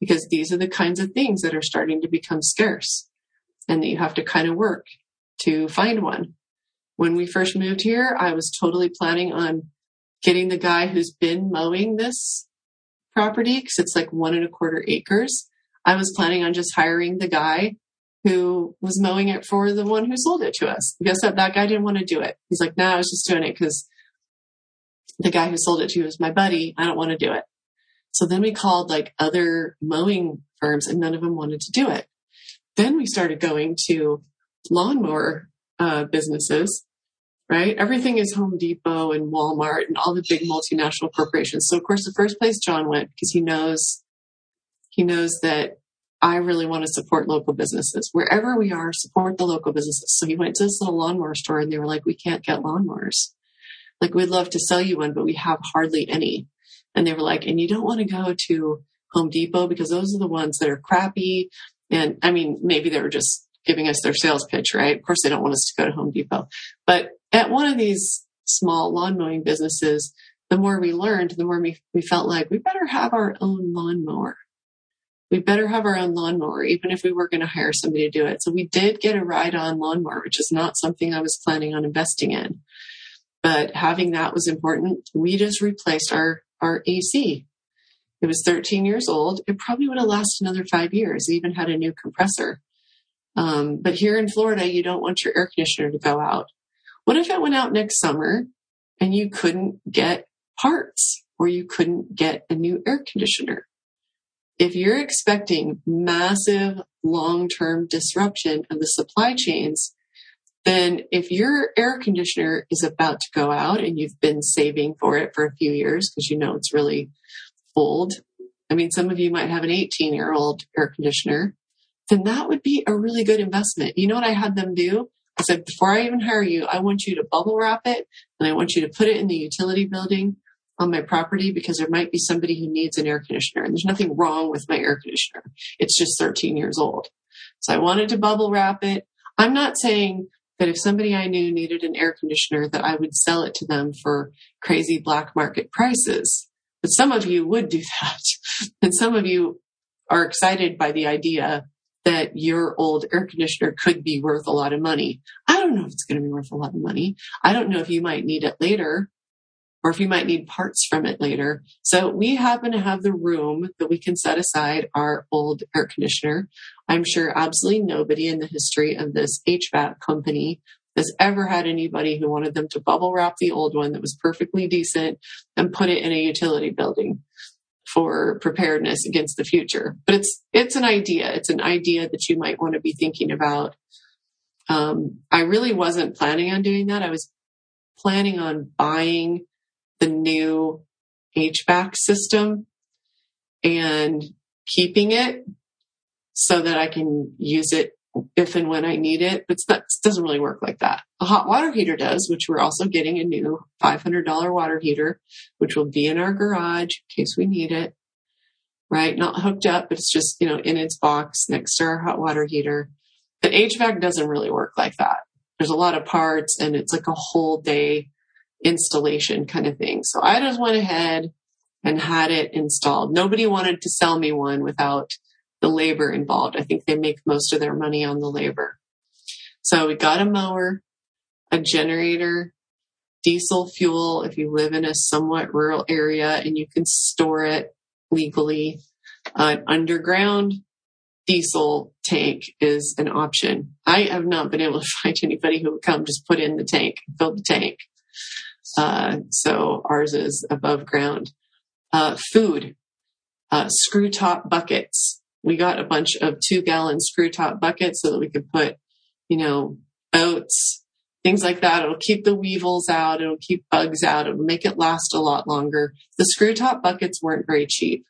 because these are the kinds of things that are starting to become scarce. and that you have to kind of work to find one. When we first moved here, I was totally planning on getting the guy who's been mowing this property because it's like one and a quarter acres. I was planning on just hiring the guy who was mowing it for the one who sold it to us. Guess what? That guy didn't want to do it. He's like, no, nah, I was just doing it because the guy who sold it to you is my buddy. I don't want to do it. So then we called like other mowing firms and none of them wanted to do it. Then we started going to lawnmower uh, businesses, right? Everything is Home Depot and Walmart and all the big multinational corporations. So of course, the first place John went because he knows, he knows that I really want to support local businesses. Wherever we are, support the local businesses. So he went to this little lawnmower store and they were like, we can't get lawnmowers. Like, we'd love to sell you one, but we have hardly any. And they were like, and you don't want to go to Home Depot because those are the ones that are crappy. And I mean, maybe they were just giving us their sales pitch, right? Of course, they don't want us to go to Home Depot. But at one of these small lawn mowing businesses, the more we learned, the more we, we felt like we better have our own lawnmower. We better have our own lawnmower, even if we were going to hire somebody to do it. So we did get a ride on lawnmower, which is not something I was planning on investing in. But having that was important. We just replaced our, our AC. It was 13 years old. It probably would have lasted another five years. It even had a new compressor. Um, but here in Florida, you don't want your air conditioner to go out. What if it went out next summer and you couldn't get parts or you couldn't get a new air conditioner? If you're expecting massive long-term disruption of the supply chains, then if your air conditioner is about to go out and you've been saving for it for a few years because you know it's really old, I mean, some of you might have an 18 year old air conditioner, then that would be a really good investment. You know what I had them do? I said, before I even hire you, I want you to bubble wrap it and I want you to put it in the utility building on my property because there might be somebody who needs an air conditioner. And there's nothing wrong with my air conditioner. It's just 13 years old. So I wanted to bubble wrap it. I'm not saying that if somebody I knew needed an air conditioner that I would sell it to them for crazy black market prices. But some of you would do (laughs) that. and some of you are excited by the idea that your old air conditioner could be worth a lot of money. I don't know if it's going to be worth a lot of money. I don't know if you might need it later or if you might need parts from it later. So we happen to have the room that we can set aside our old air conditioner. I'm sure absolutely nobody in the history of this HVAC company has ever had anybody who wanted them to bubble wrap the old one that was perfectly decent and put it in a utility building for preparedness against the future. But it's it's an idea. It's an idea that you might want to be thinking about. Um, I really wasn't planning on doing that. I was planning on buying the new HVAC system and keeping it so that I can use it if and when I need it. But it doesn't really work like that. A hot water heater does, which we're also getting a new $500 water heater, which will be in our garage in case we need it. Right? Not hooked up, but it's just, you know, in its box next to our hot water heater. But HVAC doesn't really work like that. There's a lot of parts and it's like a whole day installation kind of thing. So I just went ahead and had it installed. Nobody wanted to sell me one without the labor involved. I think they make most of their money on the labor. So we got a mower, a generator, diesel fuel if you live in a somewhat rural area and you can store it legally. Uh, an underground diesel tank is an option. I have not been able to (laughs) find anybody who would come just put in the tank, fill the tank. Uh, so ours is above ground. Uh, food, uh, screw top buckets we got a bunch of two gallon screw top buckets so that we could put, you know, oats, things like that. It'll keep the weevils out. It'll keep bugs out. It'll make it last a lot longer. The screw top buckets weren't very cheap.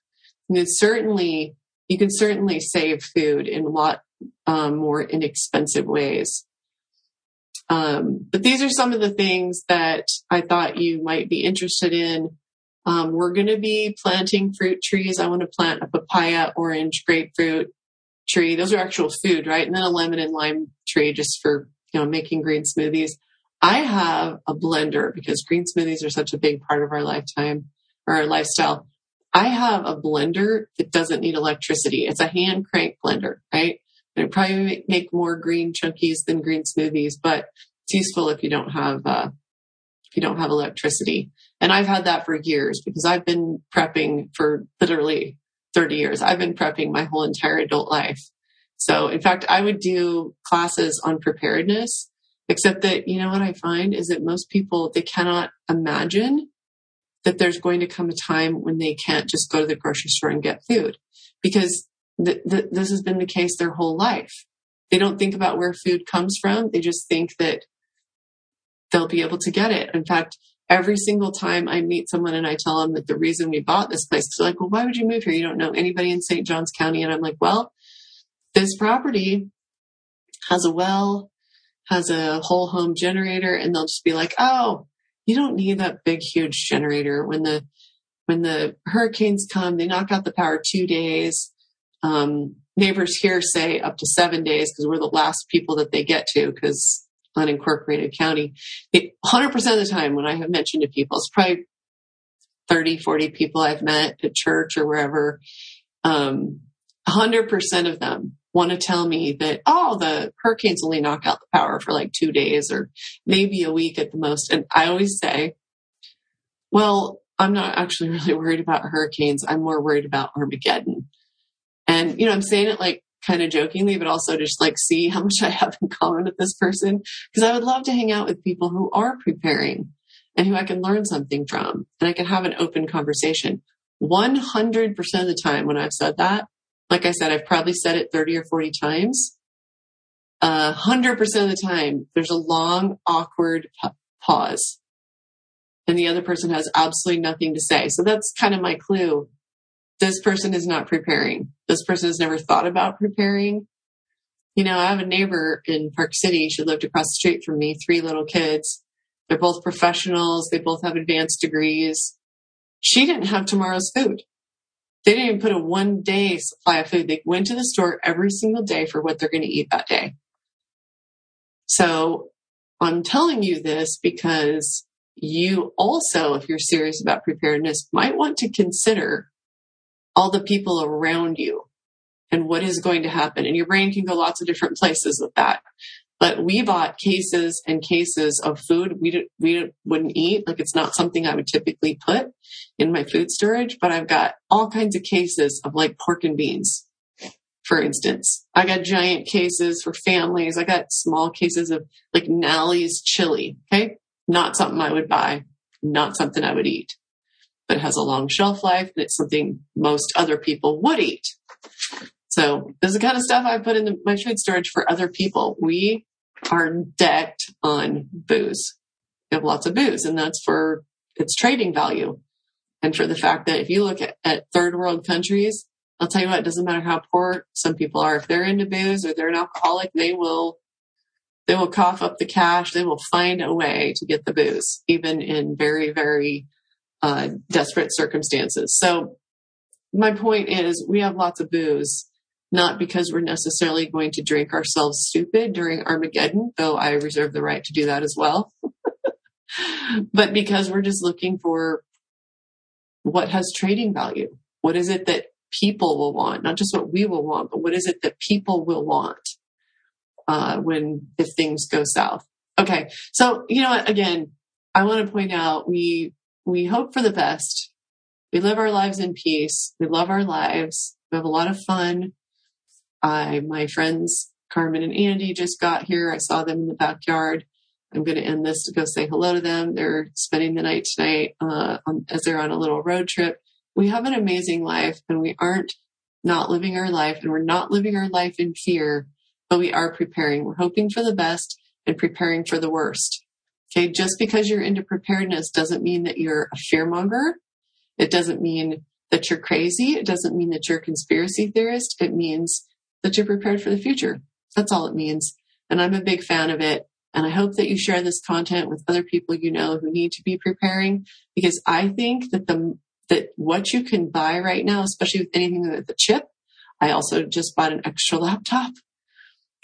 And it's certainly, you can certainly save food in a lot um, more inexpensive ways. Um, but these are some of the things that I thought you might be interested in um, we're going to be planting fruit trees. I want to plant a papaya, orange, grapefruit tree. Those are actual food, right? And then a lemon and lime tree just for, you know, making green smoothies. I have a blender because green smoothies are such a big part of our lifetime or our lifestyle. I have a blender that doesn't need electricity. It's a hand crank blender, right? It probably make more green chunkies than green smoothies, but it's useful if you don't have uh, if you don't have electricity. And I've had that for years because I've been prepping for literally 30 years. I've been prepping my whole entire adult life. So in fact, I would do classes on preparedness, except that, you know what I find is that most people, they cannot imagine that there's going to come a time when they can't just go to the grocery store and get food because th- th- this has been the case their whole life. They don't think about where food comes from. They just think that they'll be able to get it. In fact, every single time I meet someone and I tell them that the reason we bought this place, they're like, well, why would you move here? You don't know anybody in St. Johns County. And I'm like, well, this property has a well, has a whole home generator, and they'll just be like, oh, you don't need that big, huge generator. When the when the hurricanes come, they knock out the power two days. Um, neighbors here say up to seven days because we're the last people that they get to because unincorporated county. 100% of the time when I have mentioned to people, it's probably 30, 40 people I've met at church or wherever. Um, 100% of them want to tell me that, oh, the hurricanes only knock out the power for like two days or maybe a week at the most. And I always say, well, I'm not actually (laughs) really worried about hurricanes. I'm more worried about Armageddon. And, you know, I'm saying it like kind of jokingly, but also just like see how much I have in common with this person. Cause I would love to hang out with people who are preparing and who I can learn something from and I can have an open conversation. 100% of the time when I've said that, like I said, I've probably said it 30 or 40 times. Uh, 100% of the time, there's a long, awkward pause and the other person has absolutely nothing to say. So that's kind of my clue this person is not preparing. This person has never thought about preparing. You know, I have a neighbor in Park City. She lived across the street from me, three little kids. They're both professionals. They both have advanced degrees. She didn't have tomorrow's food. They didn't even put a one day supply of food. They went to the store every single day for what they're going to eat that day. So I'm telling you this because you also, if you're serious about preparedness, might want to consider all the people around you and what is going to happen. And your brain can go lots of different places with that. But we bought cases and cases of food we we wouldn't eat. Like it's not something I would typically put in my food storage. But I've got all kinds of cases of like pork and beans, for instance. I got giant cases for families. I got small cases of like Nalley's chili. Okay, not something I would buy. Not something I would eat but has a long shelf life and it's something most other people would eat. So this is the kind of stuff I put in the, my food storage for other people. We are decked on booze. We have lots of booze and that's for its trading value. And for the fact that if you look at, at third world countries, I'll tell you what, it doesn't matter how poor some people are. If they're into booze or they're an alcoholic, they will, they will cough up the cash. They will find a way to get the booze, even in very, very uh, desperate circumstances. So my point is we have lots of booze, not because we're necessarily going to drink ourselves stupid during Armageddon, though I reserve the right to do that as well. (laughs) but because we're just looking for what has trading value. What is it that people will want? Not just what we will want, but what is it that people will want uh, when if things go south? Okay, so you know what? Again, I want to point out we we hope for the best. We live our lives in peace. We love our lives. We have a lot of fun. I, my friends Carmen and Andy just got here. I saw them in the backyard. I'm going to end this to go say hello to them. They're spending the night tonight uh, on, as they're on a little road trip. We have an amazing life, and we aren't not living our life, and we're not living our life in fear, but we are preparing. We're hoping for the best and preparing for the worst. Okay. Just because you're into preparedness doesn't mean that you're a fearmonger. It doesn't mean that you're crazy. It doesn't mean that you're a conspiracy theorist. It means that you're prepared for the future. That's all it means. And I'm a big fan of it. And I hope that you share this content with other people you know who need to be preparing because I think that the, that what you can buy right now, especially with anything with a chip, I also just bought an extra laptop.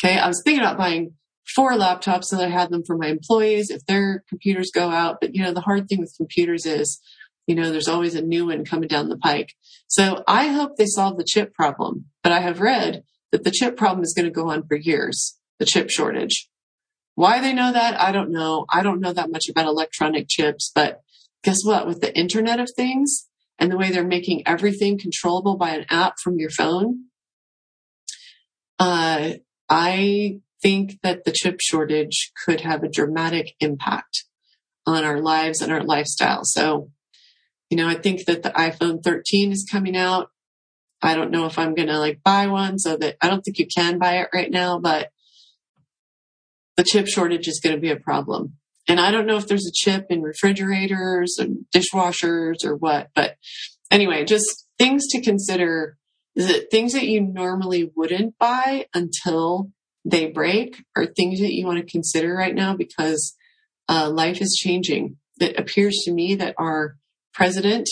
Okay. I was thinking about buying four laptops that I had them for my employees if their computers go out. But you know, the hard thing with computers is, you know, there's always a new one coming down the pike. So I hope they solve the chip problem. But I have read that the chip problem is going to go on for years, the chip shortage. Why they know that, I don't know. I don't know that much about electronic chips, but guess what? With the Internet of Things and the way they're making everything controllable by an app from your phone, uh, I think that the chip shortage could have a dramatic impact on our lives and our lifestyle. So, you know, I think that the iPhone 13 is coming out. I don't know if I'm going to like buy one so that I don't think you can buy it right now, but the chip shortage is going to be a problem. And I don't know if there's a chip in refrigerators and dishwashers or what, but anyway, just things to consider is it things that you normally wouldn't buy until they break are things that you want to consider right now because uh, life is changing. It appears to me that our president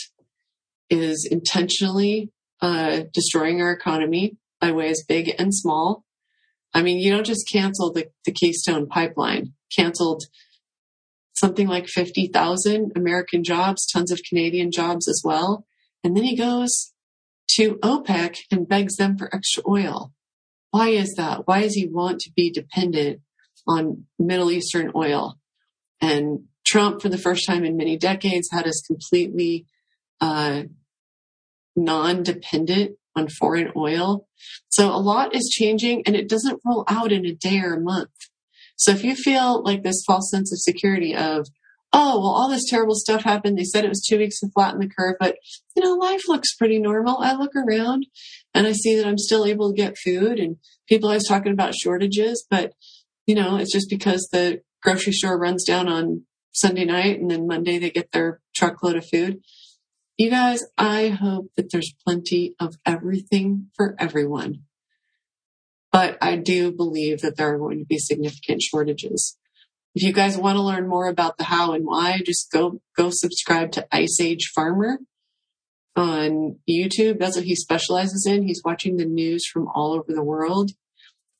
is intentionally uh, destroying our economy by ways big and small. I mean, you don't just cancel the, the Keystone pipeline, canceled something like 50,000 American jobs, tons of Canadian jobs as well. And then he goes to OPEC and begs them for extra oil. Why is that? Why does he want to be dependent on Middle Eastern oil? And Trump, for the first time in many decades, had us completely uh, non-dependent on foreign oil. So a lot is changing and it doesn't roll out in a day or a month. So if you feel like this false sense of security of, oh, well, all this terrible stuff happened. They said it was two weeks to flatten the curve, but you know, life looks pretty normal. I look around and I see that I'm still able to get food and people always talking about shortages, but you know, it's just because the grocery store runs down on Sunday night and then Monday they get their truckload of food. You guys, I hope that there's plenty of everything for everyone. But I do believe that there are going to be significant shortages. If you guys want to learn more about the how and why, just go, go subscribe to Ice Age Farmer on YouTube. That's what he specializes in. He's watching the news from all over the world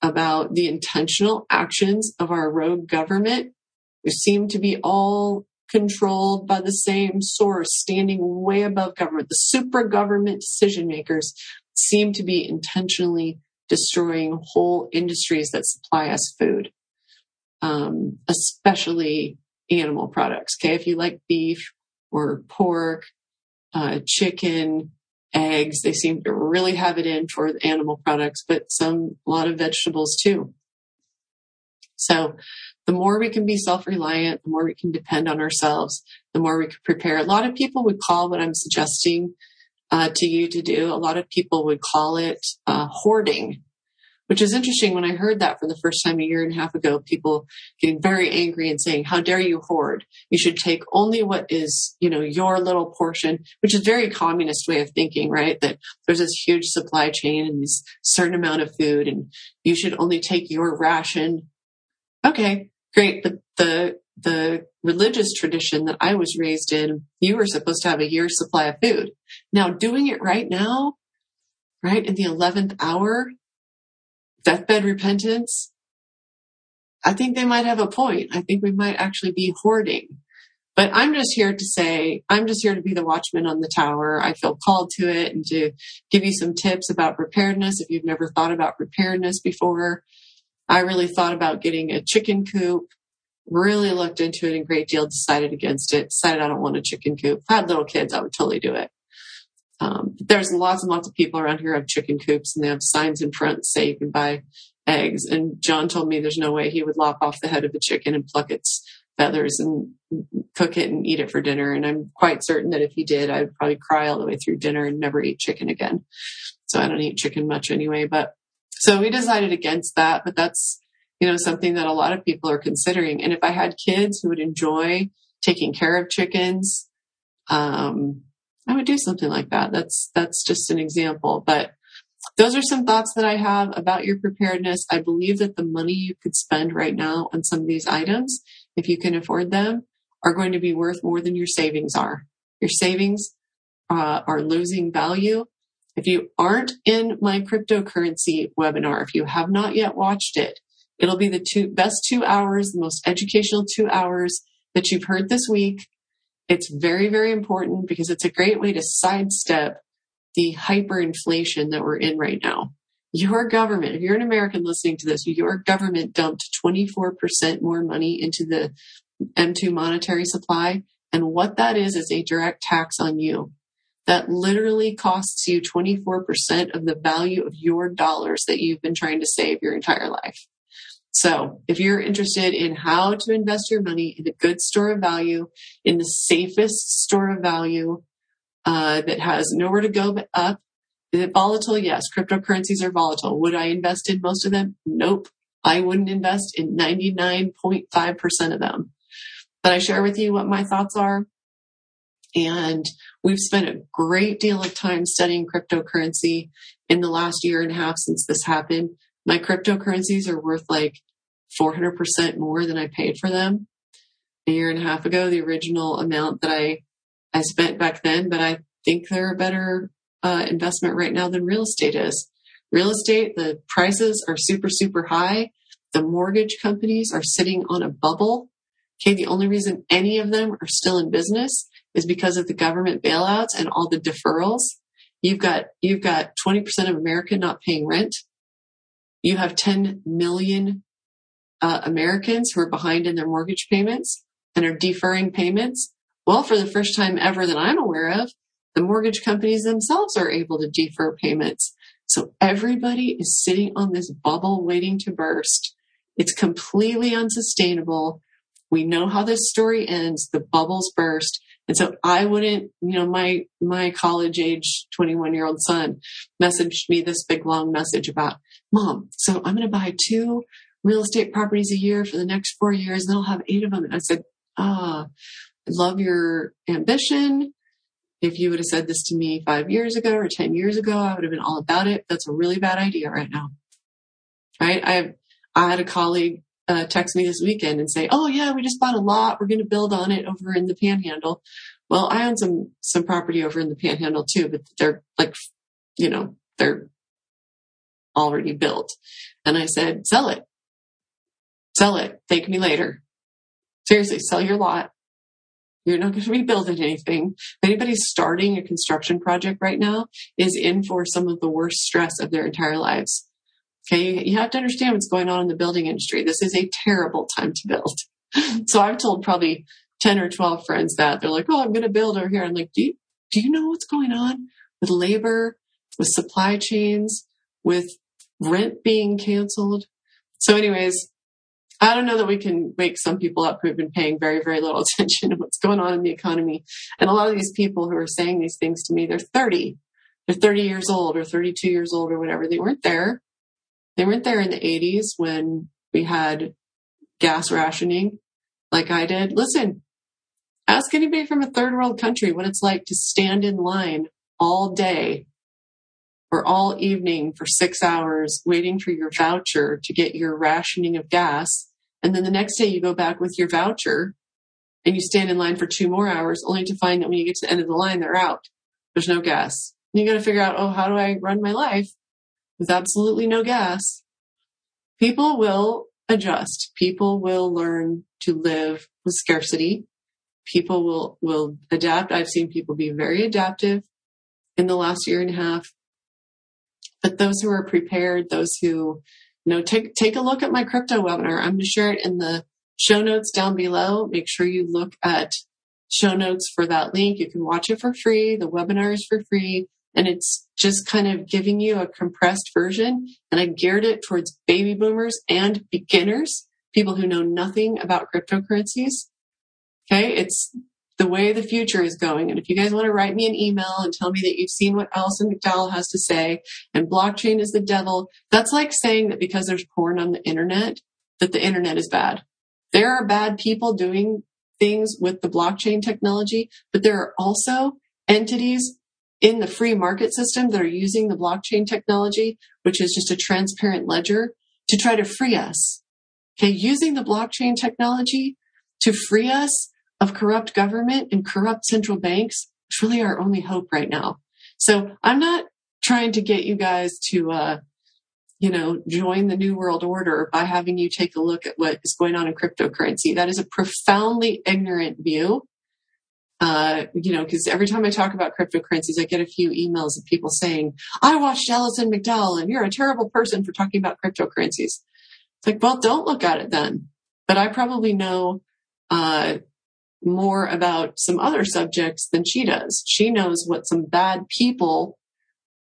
about the intentional actions of our rogue government, who seem to be all controlled by the same source, standing way above government. The super government decision makers seem to be intentionally destroying whole industries that supply us food, um, especially animal products. Okay, if you like beef or pork, uh, chicken, eggs, they seem to really have it in for animal products, but some a lot of vegetables too. So the more we can be self-reliant, the more we can depend on ourselves, the more we can prepare. A lot of people would call what I'm suggesting uh, to you to do. A lot of people would call it uh, hoarding, which is interesting. When I heard that for the first time a year and a half ago, people getting very angry and saying, "How dare you hoard? You should take only what is, you know, your little portion," which is very communist way of thinking, right? That there's this huge supply chain and this certain amount of food, and you should only take your ration okay, great. The, the, the religious tradition that I was raised in, you were supposed to have a year's supply of food. Now doing it right now, right in the 11th hour, deathbed repentance, I think they might have a point. I think we might actually be hoarding. But I'm just here to say, I'm just here to be the watchman on the tower. I feel called to it and to give you some tips about preparedness if you've never thought about preparedness before. I really thought about getting a chicken coop, really looked into it in great deal, decided against it, decided I don't want a chicken coop. If I had little kids, I would totally do it. Um, there's lots and lots of people around here have chicken coops and they have signs in front say you can buy eggs. And John told me there's no way he would lop off the head of a chicken and pluck its feathers and cook it and eat it for dinner. And I'm quite certain that if he did, I'd probably cry all the way through dinner and never eat chicken again. So I don't eat chicken much anyway, but so we decided against that, but that's, you know, something that a lot of people are considering. And if I had kids who would enjoy taking care of chickens, um, I would do something like that. That's, that's just an example, but those are some thoughts that I have about your preparedness. I believe that the money you could spend right now on some of these items, if you can afford them, are going to be worth more than your savings are. Your savings uh, are losing value if you aren't in my cryptocurrency webinar, if you have not yet watched it, it'll be the two best two hours, the most educational two hours that you've heard this week. It's very, very important because it's a great way to sidestep the hyperinflation that we're in right now. your government, if you're an American listening to this, your government dumped 24% more money into the M2 monetary supply. And what that is, is a direct tax on you. That literally costs you 24% of the value of your dollars that you've been trying to save your entire life. So if you're interested in how to invest your money in a good store of value, in the safest store of value, uh, that has nowhere to go but up, is it volatile? Yes. Cryptocurrencies are volatile. Would I invest in most of them? Nope. I wouldn't invest in 99.5% of them. But I share with you what my thoughts are. And we've spent a great deal of time studying cryptocurrency in the last year and a half since this happened. My cryptocurrencies are worth like 400% more than I paid for them a year and a half ago, the original amount that I, I spent back then, but I think they're a better uh, investment right now than real estate is. Real estate, the prices are super, super high. The mortgage companies are sitting on a bubble. Okay. The only reason any of them are still in business is because of the government bailouts and all the deferrals. You've got, you've got 20% of America not paying rent. You have 10 million uh, Americans who are behind in their mortgage payments and are deferring payments. Well, for the first time ever that I'm aware of, the mortgage companies themselves are able to defer payments. So everybody is sitting on this bubble waiting to burst. It's completely unsustainable. We know how this story ends. The bubbles burst. And so I wouldn't, you know, my, my college age 21 year old son messaged me this big long message about mom. So I'm going to buy two real estate properties a year for the next four years and I'll have eight of them. And I said, ah, I love your ambition. If you would have said this to me five years ago or 10 years ago, I would have been all about it. That's a really bad idea right now. Right. I, I had a colleague uh, text me this weekend and say, "Oh yeah, we just bought a lot. We're going to build on it over in the Panhandle." Well, I own some some property over in the Panhandle too, but they're like, you know, they're already built. And I said, "Sell it, sell it. Thank me later. Seriously, sell your lot. You're not going to be building anything. If anybody's starting a construction project right now is in for some of the worst stress of their entire lives. Okay. You have to understand what's going on in the building industry. This is a terrible time to build. (laughs) so I've told probably 10 or 12 friends that they're like, Oh, I'm going to build over here. I'm like, do you, do you know what's going on with labor, with supply chains, with rent being canceled? So anyways, I don't know that we can wake some people up who've been paying very, very little (laughs) attention to what's going on in the economy. And a lot of these people who are saying these things to me, they're 30, they're 30 years old or 32 years old or whatever. They weren't there. They weren't there in the 80s when we had gas rationing like I did. Listen, ask anybody from a third world country what it's like to stand in line all day or all evening for six hours waiting for your voucher to get your rationing of gas and then the next day you go back with your voucher and you stand in line for two more hours only to find that when you get to the end of the line, they're out. There's no gas. And you got to figure out, oh, how do I run my life with absolutely no gas? People will adjust. People will learn to live with scarcity. People will, will adapt. I've seen people be very adaptive in the last year and a half. But those who are prepared, those who you know, take, take a look at my crypto webinar. I'm going to share it in the show notes down below. Make sure you look at show notes for that link. You can watch it for free. The webinar is for free and it's just kind of giving you a compressed version. And I geared it towards baby boomers and beginners, people who know nothing about cryptocurrencies. Okay. It's the way the future is going. And if you guys want to write me an email and tell me that you've seen what Alison McDowell has to say and blockchain is the devil, that's like saying that because there's porn on the internet, that the internet is bad. There are bad people doing things with the blockchain technology, but there are also entities in the free market system that are using the blockchain technology, which is just a transparent ledger to try to free us. Okay. Using the blockchain technology to free us of corrupt government and corrupt central banks is really our only hope right now. So I'm not trying to get you guys to, uh, you know, join the new world order by having you take a look at what is going on in cryptocurrency. That is a profoundly ignorant view uh, you know, because every time I talk about cryptocurrencies, I get a few emails of people saying, I watched Alison McDowell and you're a terrible person for talking about cryptocurrencies. It's like, well, don't look at it then. But I probably know, uh, more about some other subjects than she does. She knows what some bad people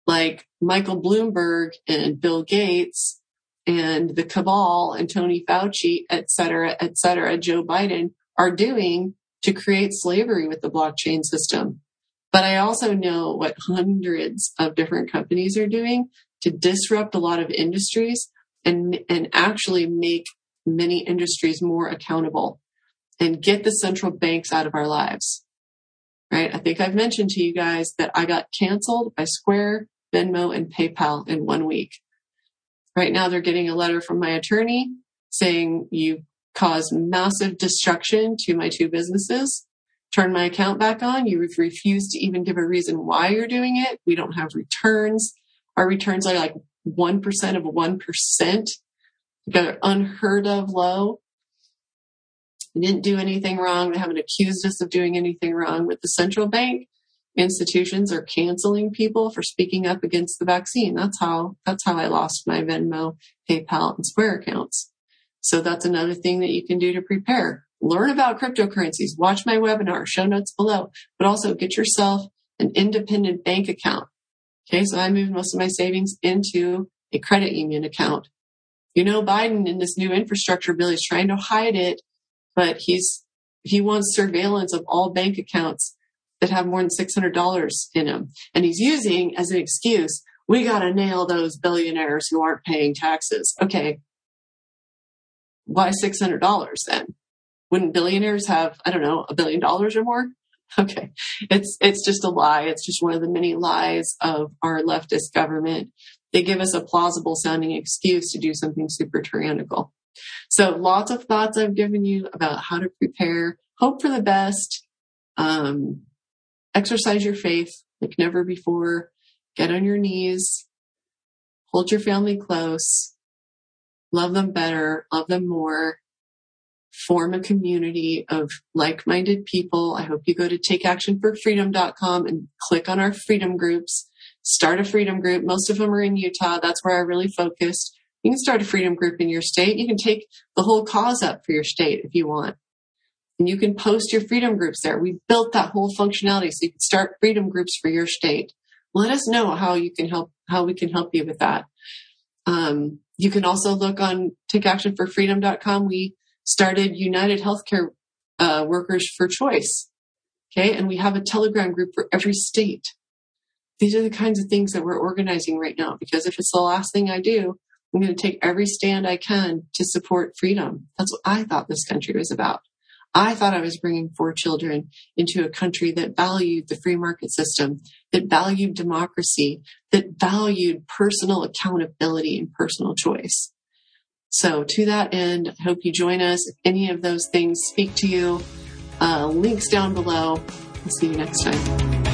like Michael Bloomberg and Bill Gates and the cabal and Tony Fauci, et cetera, et cetera, Joe Biden are doing to create slavery with the blockchain system. But I also know what hundreds of different companies are doing to disrupt a lot of industries and, and actually make many industries more accountable and get the central banks out of our lives. Right. I think I've mentioned to you guys that I got canceled by Square, Venmo, and PayPal in one week. Right now they're getting a letter from my attorney saying you caused massive destruction to my two businesses. Turn my account back on. You've refused to even give a reason why you're doing it. We don't have returns. Our returns are like 1% of 1%. They're unheard of low. We didn't do anything wrong. They haven't accused us of doing anything wrong with the central bank. Institutions are canceling people for speaking up against the vaccine. That's how, that's how I lost my Venmo, PayPal, and Square accounts. So that's another thing that you can do to prepare. Learn about cryptocurrencies, watch my webinar, show notes below, but also get yourself an independent bank account. Okay. So I moved most of my savings into a credit union account. You know, Biden in this new infrastructure bill is trying to hide it, but he's, he wants surveillance of all bank accounts that have more than $600 in them. And he's using as an excuse, we got to nail those billionaires who aren't paying taxes. Okay why $600 then? Wouldn't billionaires have, I don't know, a billion dollars or more? (laughs) Okay. It's, it's just a lie. It's just one of the many lies of our leftist government. They give us a plausible sounding excuse to do something super tyrannical. So lots of thoughts I've given you about how to prepare, hope for the best, um, exercise your faith like never before, get on your knees, hold your family close, love them better, love them more, form a community of like-minded people. I hope you go to takeactionforfreedom.com and click on our freedom groups. Start a freedom group. Most of them are in Utah. That's where I really focused. You can start a freedom group in your state. You can take the whole cause up for your state if you want. And you can post your freedom groups there. We built that whole functionality so you can start freedom groups for your state. Let us know how you can help, how we can help you with that. Um, you can also look on takeactionforfreedom.com. We started United Healthcare uh, Workers for Choice. Okay. And we have a telegram group for every state. These are the kinds of things that we're organizing right now because if it's the last thing I do, I'm going to take every stand I can to support freedom. That's what I thought this country was about. I thought I was bringing four children into a country that valued the free market system, that valued democracy, that valued personal accountability and personal choice. So to that end, I hope you join us. If any of those things speak to you, uh, links down below. I'll see you next time.